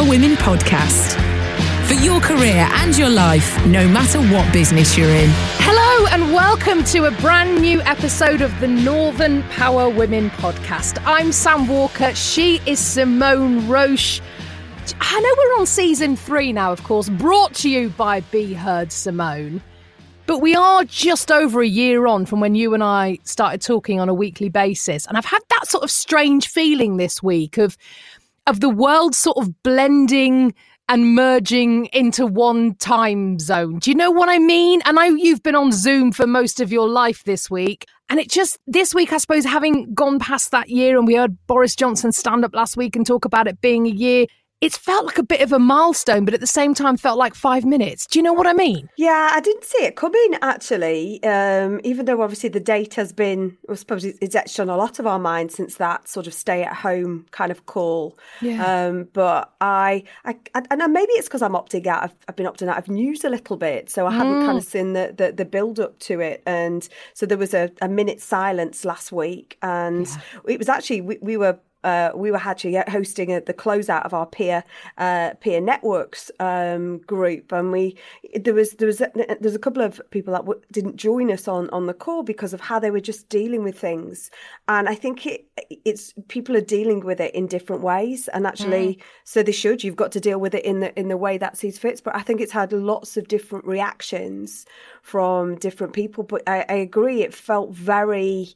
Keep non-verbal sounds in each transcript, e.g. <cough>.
Northern Power Women Podcast. For your career and your life, no matter what business you're in. Hello and welcome to a brand new episode of the Northern Power Women podcast. I'm Sam Walker. She is Simone Roche. I know we're on season three now, of course, brought to you by Be Heard Simone. But we are just over a year on from when you and I started talking on a weekly basis. And I've had that sort of strange feeling this week of of the world sort of blending and merging into one time zone. Do you know what I mean? And I you've been on Zoom for most of your life this week. And it just, this week, I suppose, having gone past that year and we heard Boris Johnson stand up last week and talk about it being a year, it's felt like a bit of a milestone, but at the same time felt like five minutes. Do you know what I mean? Yeah, I didn't see it coming actually. Um, even though obviously the date has been, I suppose it's etched on a lot of our minds since that sort of stay at home kind of call. Yeah. Um, but I, I, I and maybe it's because I'm opting out. I've, I've been opting out of news a little bit, so I hadn't kind of seen the, the the build up to it. And so there was a, a minute silence last week, and it was actually we, we were uh, we were actually hosting a, the closeout of our peer uh, peer networks um, group, and we there was there was a, there's a couple of people that w- didn't join us on on the call because of how they were just dealing with things, and I think it it's people are dealing with it in different ways, and actually, so they should. You've got to deal with it in the in the way that sees fits, but I think it's had lots of different reactions from different people. But I, I agree, it felt very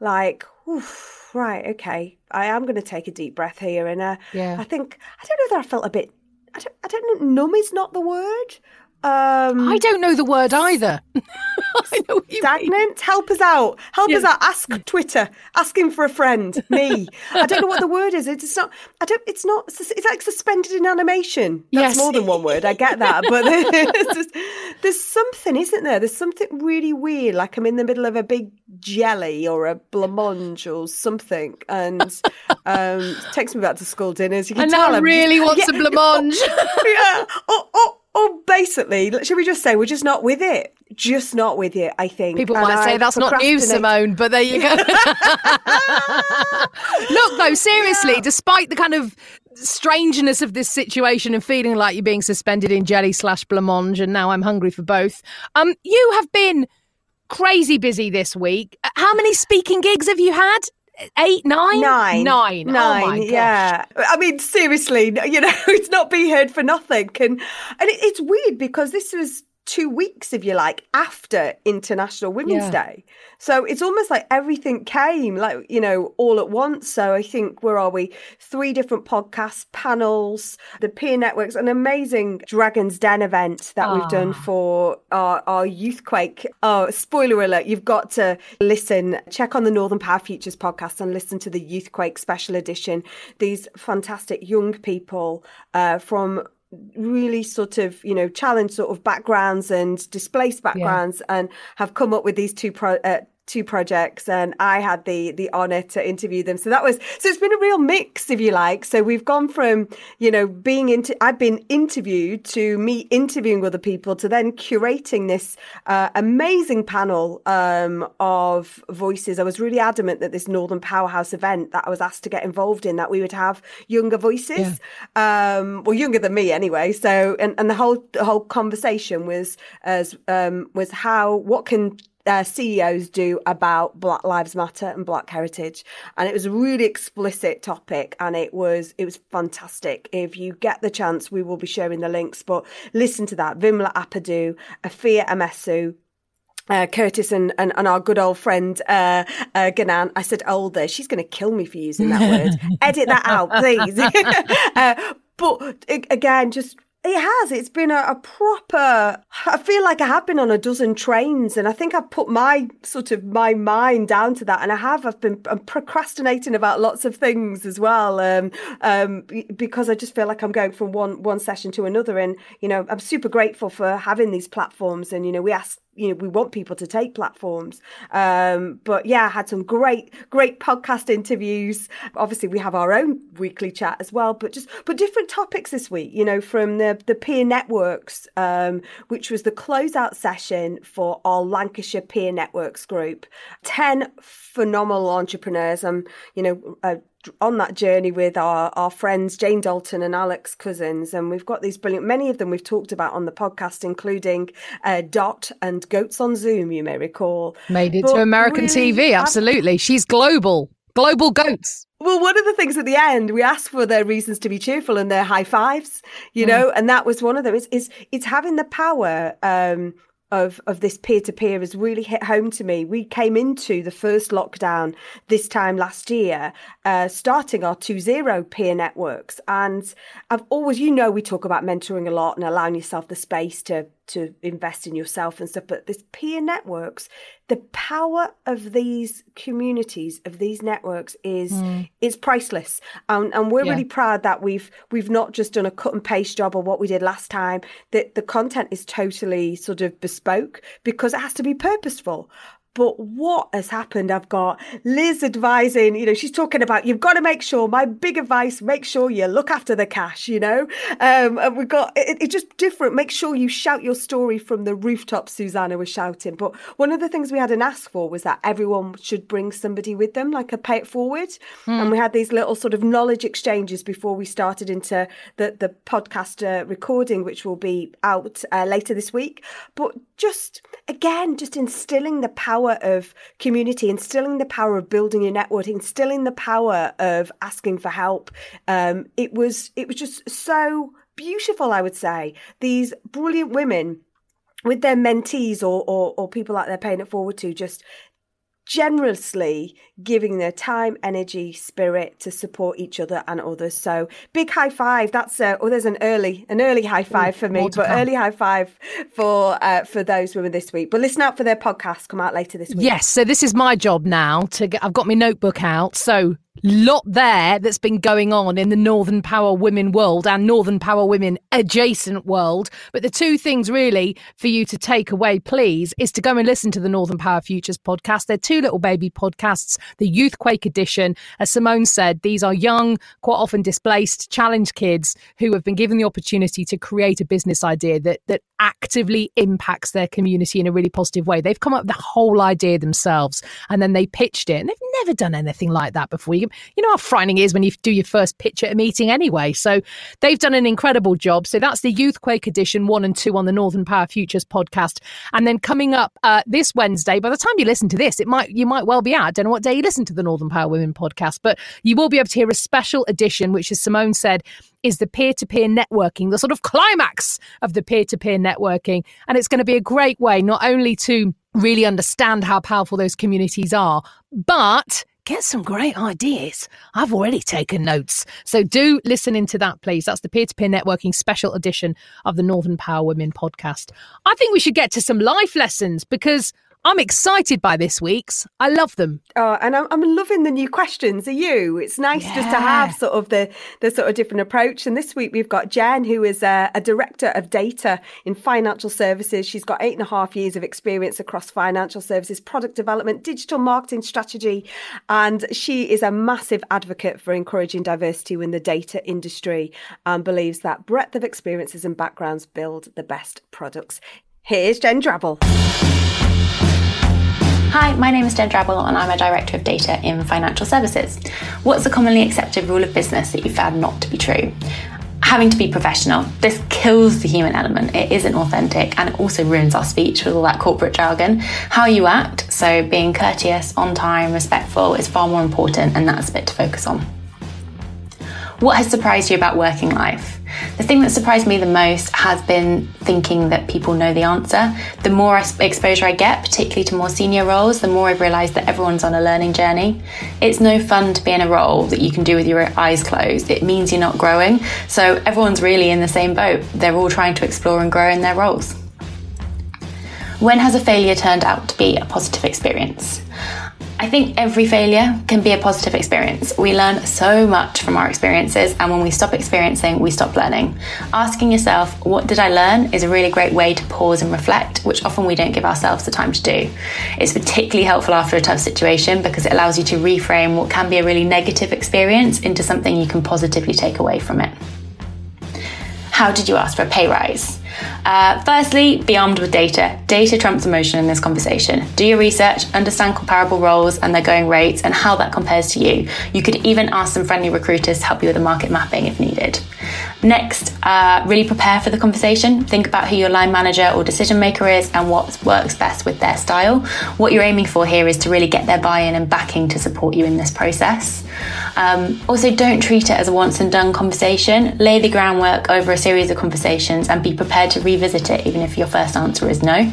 like oof, right okay i am going to take a deep breath here and uh, Yeah. i think i don't know that i felt a bit i don't, I don't know numb is not the word um I don't know the word either. <laughs> I know what you mean. stagnant? Help us out. Help us out. Ask twitter. Asking for a friend. Me. I don't know what the word is. It's not i don't it's not it's like suspended in animation. That's Yes. more than one word. I get that. But <laughs> there's, just- there's something isn't there? There's something really weird like i'm in the middle of a big jelly or a blancmange or something and um it takes me back to school dinners. You can And tell I'm- really wants a <laughs> Yeah. blancmange. yeah. Or, or, or basically, should we just say we're just not with it? Just not with it, I think. People And might say that's not procrastinate. Simone, but there you go. <laughs> Look, though, seriously, despite the kind of strangeness of this situation and feeling like you're being suspended in jelly slash blancmange, and now I'm hungry for both, um, you have been crazy busy this week. Uh, How many speaking gigs have you had? Eight, nine? Nine. Nine. Oh nine, Oh my gosh. yeah. I mean, seriously, you know, <laughs> it's not be heard for nothing. And, and it, it's weird because this was two weeks, if you like, after International Women's Yeah. Day. So it's almost like everything came, like, you know, all at once. So I think, where are we? Three different podcasts, panels, the peer networks, an amazing Dragon's Den event that we've done Ah. for our, our Youthquake. Oh, spoiler alert, you've got to listen, check on the Northern Power Futures podcast and listen to the Youthquake special edition. These fantastic young people uh, from really sort of you know challenge sort of backgrounds and displaced backgrounds and have come up with these two pro uh, two projects and I had the the honor to interview them. So that was so it's been a real mix if you like. So we've gone from you know being into I've been interviewed to me interviewing other people to then curating this uh, amazing panel um, of voices. I was really adamant that this Northern Powerhouse event that I was asked to get involved in that we would have younger voices. Um well younger than me anyway. So and, and the whole the whole conversation was as um was how what can uh, CEOs do about Black Lives Matter and Black heritage, and it was a really explicit topic, and it was it was fantastic. If you get the chance, we will be sharing the links. But listen to that: Vimla Appadoo, Afia Amesu, uh, Curtis and, and, and our good old friend uh, uh, Ngunan. I said older. She's going to kill me for using that word. <laughs> Edit that out, please. <laughs> uh, but again, just It has. It's been a, a proper. I feel like I have been on a dozen trains, and I think I've put my sort of my mind down to that. And I have. I've been I'm procrastinating about lots of things as well, um, um, because I just feel like I'm going from one one session to another. And you know, I'm super grateful for having these platforms. And you know, we ask you know we want people to take platforms. Um but yeah I had some great great podcast interviews. Obviously we have our own weekly chat as well but just but different topics this week you know from the the peer networks um which was the closeout session for our lancashire peer networks group. 10 phenomenal entrepreneurs. Um you know uh, on that journey with our, our friends Jane Dalton and Alex Cousins, and we've got these brilliant. Many of them we've talked about on the podcast, including uh, Dot and Goats on Zoom. You may recall Made it But to American really, TV. I've- Absolutely. She's global. Global goats. Well, one of the things at the end, we asked for their reasons to be cheerful and their high fives, you know, and that was one of them. Is is it's having the power um, of of this peer to peer has really hit home to me. We came into the first lockdown this time last year, uh, starting our two zero peer networks, and I've always, you know, we talk about mentoring a lot and allowing yourself the space to to invest in yourself and stuff. But this peer networks, the power of these communities, of these networks is mm. is priceless. And, and we're Yeah. really proud that we've we've not just done a cut and paste job of what we did last time. That the content is totally sort of bespoke because it has to be purposeful. But what has happened? I've got Liz advising, you know, she's talking about you've got to make sure, my big advice, make sure you look after the cash, you know? Um, and we've got, it, it's just different. Make sure you shout your story from the rooftop, Susanna was shouting. But one of the things we had an ask for was that everyone should bring somebody with them, like a pay it forward. And we had these little sort of knowledge exchanges before we started into the, the podcast uh, recording, which will be out uh, later this week. But just, again, just instilling the power of community, instilling the power of building your network, instilling the power of asking for help. Um, it was, it was just so beautiful, I would say. These brilliant women with their mentees or, or, or people like they're paying it forward to just generously giving their time, energy, spirit to support each other and others. So big high five. That's a, oh, there's an early an early high five for me, but come. early high five for uh, for those women this week. But listen out for their podcast come out later this week. Yes, so this is my job now to get, I've got my notebook out. So lot there that's been going on in the Northern Power Women world and Northern Power Women adjacent world. But the two things really for you to take away, please, is to go and listen to the Northern Power Futures podcast. They're two little baby podcasts, the Youthquake edition. As Simone said, these are young, quite often displaced, challenged kids who have been given the opportunity to create a business idea that that actively impacts their community in a really positive way. They've come up with the whole idea themselves and then they pitched it. And they've never done anything like that before. You, you know how frightening it is when you do your first pitch at a meeting anyway. So they've done an incredible job. So that's the Youthquake edition one and two on the Northern Power Futures podcast. And then coming up uh, this Wednesday, by the time you listen to this, it might you might well be out. I don't know what day you listen to the Northern Power Women podcast, but you will be able to hear a special edition, which as Simone said, is the peer-to-peer networking, the sort of climax of the peer-to-peer networking. And it's going to be a great way not only to really understand how powerful those communities are, but get some great ideas. I've already taken notes. So do listen into that, please. That's the peer to peer networking special edition of the Northern Power Women podcast. I think we should get to some life lessons because I'm excited by this week's. I love them. Oh, and I'm, I'm loving the new questions. Are you? It's nice just to have sort of the the sort of different approach. And this week we've got Jen, who is a, a director of data in financial services. She's got eight and a half years of experience across financial services, product development, digital marketing strategy, and she is a massive advocate for encouraging diversity in the data industry and believes that breadth of experiences and backgrounds build the best products. Here's Jen Drabble. Hi, my name is Jen Drabble and I'm a Director of Data in Financial Services. What's a commonly accepted rule of business that you found not to be true? Having to be professional. This kills the human element. It isn't authentic and it also ruins our speech with all that corporate jargon. How you act, so being courteous, on time, respectful, is far more important and that's a bit to focus on. What has surprised you about working life? The thing that surprised me the most has been thinking that people know the answer. The more exposure I get, particularly to more senior roles, the more I've realised that everyone's on a learning journey. It's no fun to be in a role that you can do with your eyes closed. It means you're not growing. So everyone's really in the same boat. They're all trying to explore and grow in their roles. When has a failure turned out to be a positive experience? I think every failure can be a positive experience. We learn so much from our experiences, and when we stop experiencing, we stop learning. Asking yourself, What did I learn? is a really great way to pause and reflect, which often we don't give ourselves the time to do. It's particularly helpful after a tough situation because it allows you to reframe what can be a really negative experience into something you can positively take away from it. How did you ask for a pay rise? Uh, firstly, be armed with data. Data trumps emotion in this conversation. Do your research, understand comparable roles and their going rates, and how that compares to you. You could even ask some friendly recruiters to help you with the market mapping if needed. Next, uh, really prepare for the conversation. Think about who your line manager or decision maker is and what works best with their style. What you're aiming for here is to really get their buy in and backing to support you in this process. Um, also, don't treat it as a once and done conversation. Lay the groundwork over a series of conversations and be prepared to revisit it, even if your first answer is no.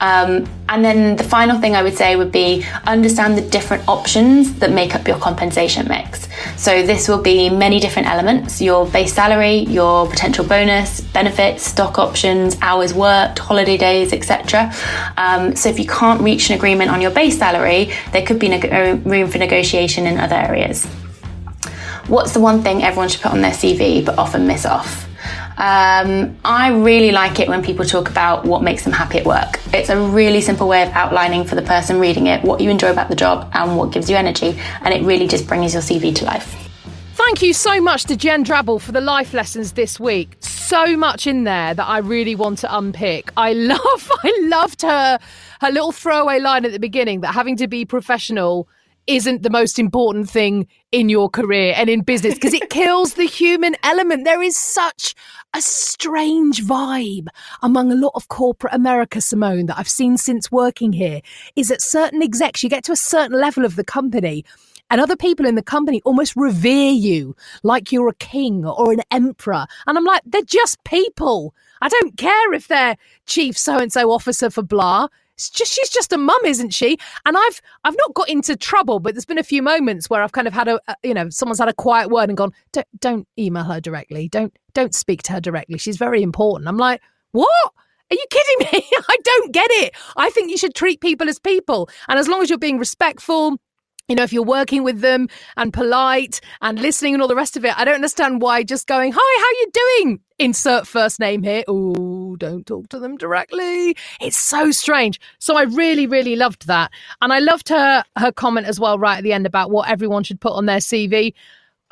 Um, and then the final thing I would say would be understand the different options that make up your compensation mix. So, this will be many different elements your base salary, your potential bonus, benefits, stock options, hours worked, holiday days, etc. Um, so, if you can't reach an agreement on your base salary, there could be neg- room for negotiation in other areas. What's the one thing everyone should put on their CV but often miss off? Um, I really like it when people talk about what makes them happy at work. It's a really simple way of outlining for the person reading it what you enjoy about the job and what gives you energy, and it really just brings your CV to life. Thank you so much to Jen Drabble for the life lessons this week. So much in there that I really want to unpick. I <laughs> love, I loved her, her little throwaway line at the beginning that having to be professional isn't the most important thing in your career and in business because it kills the human element. There is such a strange vibe among a lot of corporate America, Simone, that I've seen since working here. Is that certain execs, you get to a certain level of the company and other people in the company almost revere you like you're a king or an emperor. And I'm like, they're just people. I don't care if they're chief so and so officer for blah. It's just she's just a mum, isn't she? And I've I've not got into trouble, but there's been a few moments where I've kind of had a, a you know someone's had a quiet word and gone, don't don't email her directly, don't don't speak to her directly. She's very important. I'm like, what? Are you kidding me? <laughs> I don't get it. I think you should treat people as people, and as long as you're being respectful, you know, if you're working with them and polite and listening and all the rest of it, I don't understand why just going, hi, how you doing? Insert first name here. Oh, don't talk to them directly. It's so strange. So I really, really loved that. And I loved her her comment as well right at the end about what everyone should put on their CV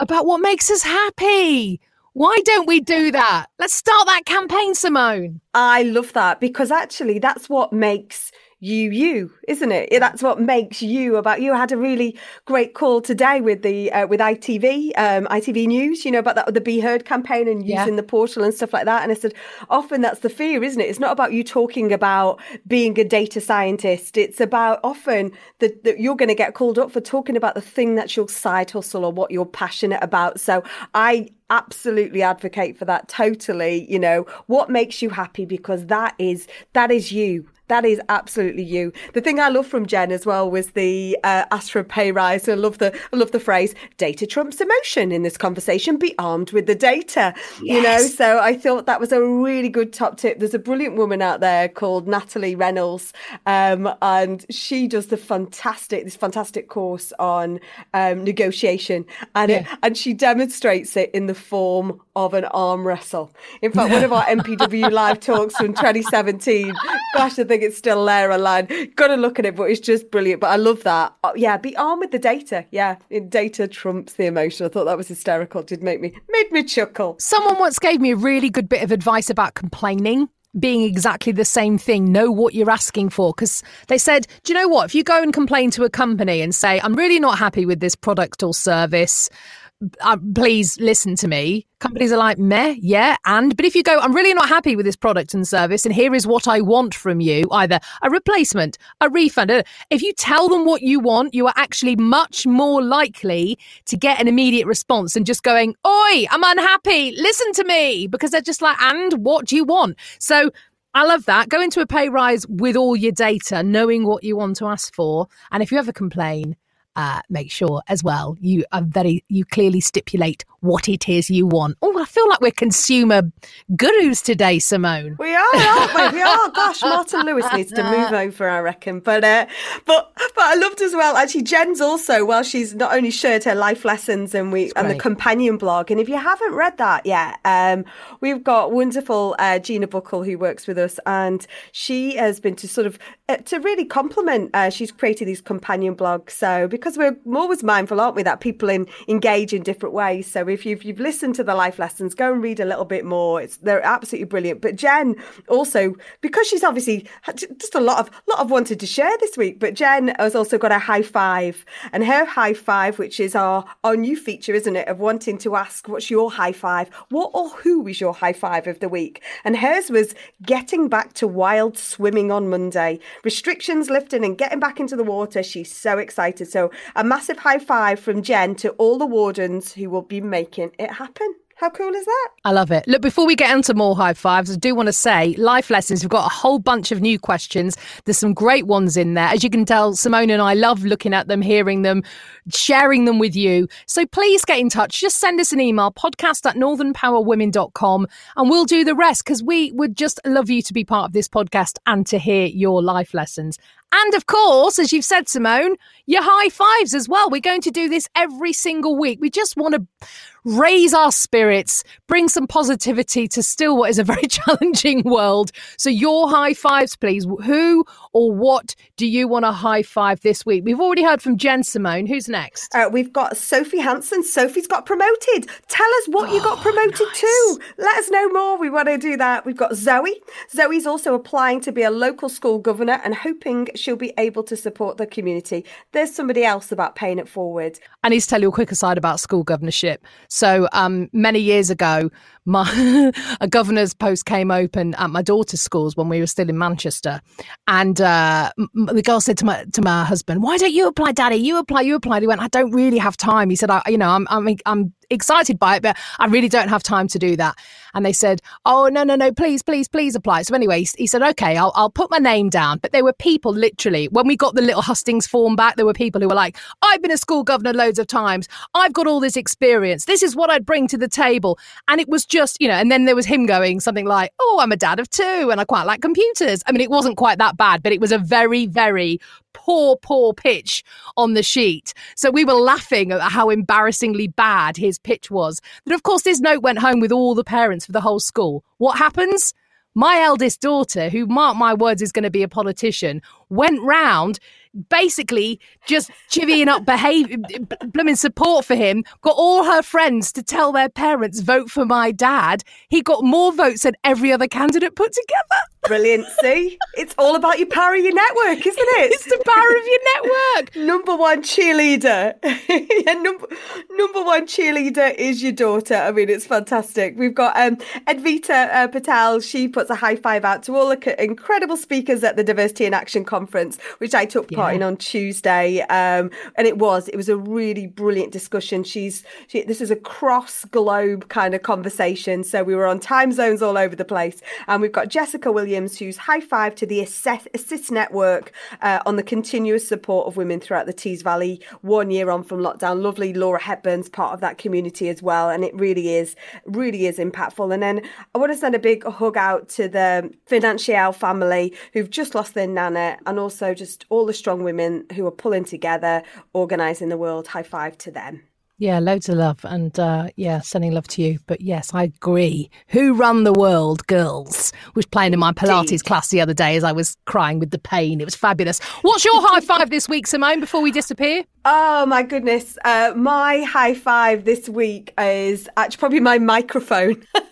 about what makes us happy. Why don't we do that? Let's start that campaign, Simone. I love that because actually that's what makes you you isn't it? That's what makes you about you. I had a really great call today with the uh, with itv um itv news you know about that the be heard campaign and Yeah. using the portal and stuff like that. And i said often that's the fear isn't it? It's not about you talking about being a data scientist. It's about often that that you're going to get called up for talking about the thing that's your side hustle or what you're passionate about. So i absolutely advocate for that totally you know. What makes you happy? Because that is that is you that is absolutely you. The thing I love from Jen as well was the uh, ask for a pay rise. I love the I love the phrase "data trumps emotion" in this conversation. Be armed with the data. You know, so I thought that was a really good top tip. There's a brilliant woman out there called Natalie Reynolds, um, and she does the fantastic this fantastic course on um, negotiation, and it, and she demonstrates it in the form of an arm wrestle. In fact, one of our NPW <laughs> live talks from 2017. Gosh, I think it's still there online. Got to look at it, but it's just brilliant. But I love that. Oh, yeah, be armed with the data. Yeah, data trumps the emotion. I thought that was hysterical. It Did make me made me chuckle. Someone once gave me a really good bit of advice about complaining being exactly the same thing. Know what you're asking for. Because they said, do you know what? If you go and complain to a company and say, I'm really not happy with this product or service, uh, please listen to me. Companies are like, meh, yeah, and. But if you go, I'm really not happy with this product and service, and here is what I want from you either a replacement, a refund. uh, If you tell them what you want, you are actually much more likely to get an immediate response than just going, Oi, I'm unhappy, listen to me, because they're just like, and what do you want? So, I love that. Go into a pay rise with all your data, knowing what you want to ask for. And if you ever complain, uh, make sure as well you are very you clearly stipulate what it is you want. Oh, I feel like we're consumer gurus today, Simone. We are, aren't we? We are. Gosh, Martin Lewis needs to move <laughs> over, I reckon. But uh, but but I loved as well. Actually, Jen's also well, she's not only shared her life lessons and we and the companion blog. And if you haven't read that yet, um, we've got wonderful uh, Gina Buckle who works with us, and she has been to sort of uh, to really compliment. Uh, she's created these companion blogs. So because we're always mindful, aren't we, that people in, engage in different ways. So if you've you've listened to the life lessons, go and read a little bit more. It's they're absolutely brilliant. But Jen also because she's obviously just a lot of lot of wanted to share this week. But Jen has also got a high five, and her high five, which is our our new feature, isn't it, of wanting to ask what's your high five, what or who is your high five of the week, and hers was getting back to wild swimming on Monday. Restrictions lifting and getting back into the water. She's so excited. So a massive high five from Jen to all the wardens who will be making it happen. How cool is that? I love it. Look, before we get into more high fives, I do want to say life lessons. We've got a whole bunch of new questions. There's some great ones in there. As you can tell, Simone and I love looking at them, hearing them, sharing them with you. So please get in touch. Just send us an email, podcast at northernpowerwomen.com, and we'll do the rest because we would just love you to be part of this podcast and to hear your life lessons. And of course, as you've said, Simone, your high fives as well. We're going to do this every single week. We just want to raise our spirits, bring some positivity to still what is a very <laughs> challenging world. So, your high fives, please. Who or what do you want to high five this week? We've already heard from Jen Simone. Who's next? Uh, we've got Sophie Hansen. Sophie's got promoted. Tell us what you got promoted to. Let us know more. We want to do that. We've got Zoe. Zoe's also applying to be a local school governor and hoping she'll be able to support the community. There's somebody else about paying it forward. I need to tell you a quick aside about school governorship. So, um, many years ago, my <laughs> a governor's post came open at my daughter's schools when we were still in Manchester, and uh, m- m- the girl said to my to my husband, "Why don't you apply, Daddy? You apply, you apply." He went, "I don't really have time." He said, "I, you know, I'm I'm I'm excited by it, but I really don't have time to do that." And they said, "Oh no, no, no! Please, please, please apply." So anyway, he said, "Okay, I'll I'll put my name down." But there were people literally when we got the little hustings form back, there were people who were like, "I've been a school governor loads of times. I've got all this experience. This is what I'd bring to the table." And it was just, you know, and then there was him going something like, "Oh, I'm a dad of two, and I quite like computers." I mean, it wasn't quite that bad, but it was a very, very poor, poor pitch on the sheet. So we were laughing at how embarrassingly bad his pitch was. But of course, this note went home with all the parents for the whole school. What happens? My eldest daughter, who, mark my words, is going to be a politician, went round basically just chivvying up behavior, blooming support for him, got all her friends to tell their parents, vote for my dad. He got more votes than every other candidate put together. Brilliant. See, it's all about your power of your network, isn't it? It's the power of your network. <laughs> number one cheerleader. <laughs> yeah, number number one cheerleader is your daughter. I mean, it's fantastic. We've got um, Edvita uh, Patel. She puts a high five out to all the c- incredible speakers at the Diversity in Action conference, which I took part in on Tuesday. Um, and it was it was a really brilliant discussion. She's she, this is a cross globe kind of conversation. So we were on time zones all over the place, and we've got Jessica Williams, who's high five to the Assist, Assist Network uh, on the continuous support of women throughout the Tees Valley. One year on from lockdown, lovely Laura Hepburn's part of that community as well, and it really is, really is impactful. And then I want to send a big hug out to the Financial family who've just lost their nana, and also just all the strong women who are pulling together, organising the world. High five to them. Yeah, loads of love. And uh, yeah, sending love to you. But yes, I agree. Who Run the World, girls, was playing in my Pilates class the other day as I was crying with the pain. It was fabulous. What's your high five this week, Simone, before we disappear? Oh my goodness. Uh, my high five this week is actually probably my microphone. <laughs>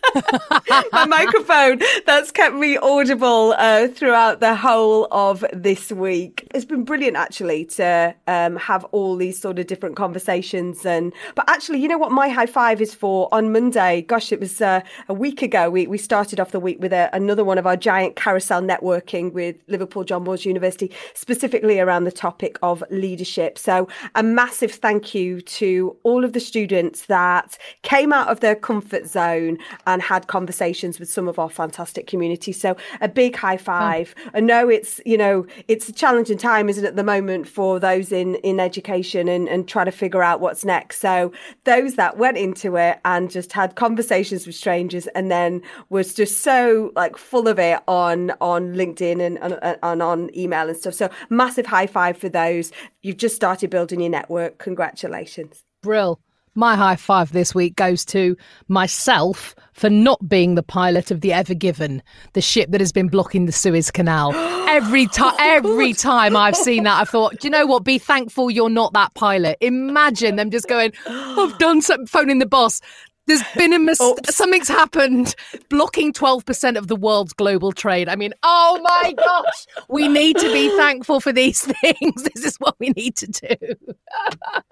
my microphone that's kept me audible uh, throughout the whole of this week. It's been brilliant actually to um, have all these sort of different conversations. And but actually, you know what my high five is for on Monday? Gosh, it was uh, a week ago. We we started off the week with a, another one of our giant carousel networking with Liverpool John Moores University, specifically around the topic of leadership. So a massive thank you to all of the students that came out of their comfort zone and had conversations with some of our fantastic community. So a big high five. I know it's, you know, it's a challenging time, isn't it, at the moment for those in, in education and, and trying to figure out what's next. So those that went into it and just had conversations with strangers and then was just so like full of it on on LinkedIn and, and, and on email and stuff. So massive high five for those. You've just started building your network. Congratulations. Brill. My high five this week goes to myself for not being the pilot of the Ever Given, the ship that has been blocking the Suez Canal. <gasps> Every time, every time I've seen that, I've thought, do you know what? Be thankful you're not that pilot. Imagine them just going, I've done something, phoning the boss. There's been a mistake. Oops. something's happened, blocking 12% of the world's global trade. I mean, oh my gosh, we need to be thankful for these <laughs> things. This is what we need to do.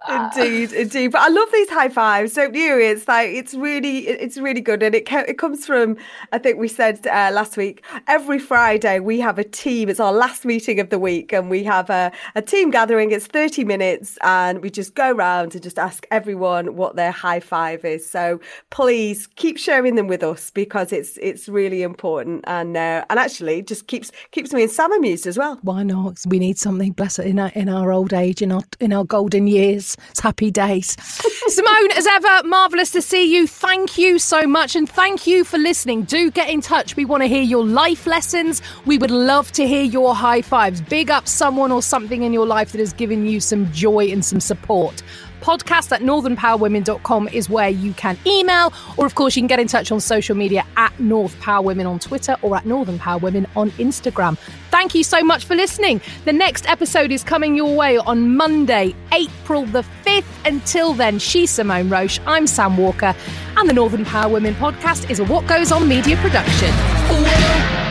indeed, indeed. But I love these high fives. Don't you? It's like it's really, it's really good, and it it comes from. I think we said uh, last week. Every Friday we have a team. It's our last meeting of the week, and we have a, a team gathering. It's thirty minutes, and we just go around and just ask everyone what their high five is. So please keep sharing them with us because it's it's really important, and uh, and actually just keeps keeps me and Sam amused as well. Why not? We need something, bless it, in our, in our old age, in our in our golden years. It's happy days. <laughs> Simone, as ever, marvellous to see you. Thank you so much. And thank you for listening. Do get in touch. We want to hear your life lessons. We would love to hear your high fives. Big up someone or something in your life that has given you some joy and some support podcast at northernpowerwomen.com is where you can email, or of course, you can get in touch on social media at North Power Women on Twitter or at Northern Power Women on Instagram. Thank you so much for listening. The next episode is coming your way on Monday, April the 5th. Until then, she's Simone Roche, I'm Sam Walker, and the Northern Power Women podcast is a What Goes On media production.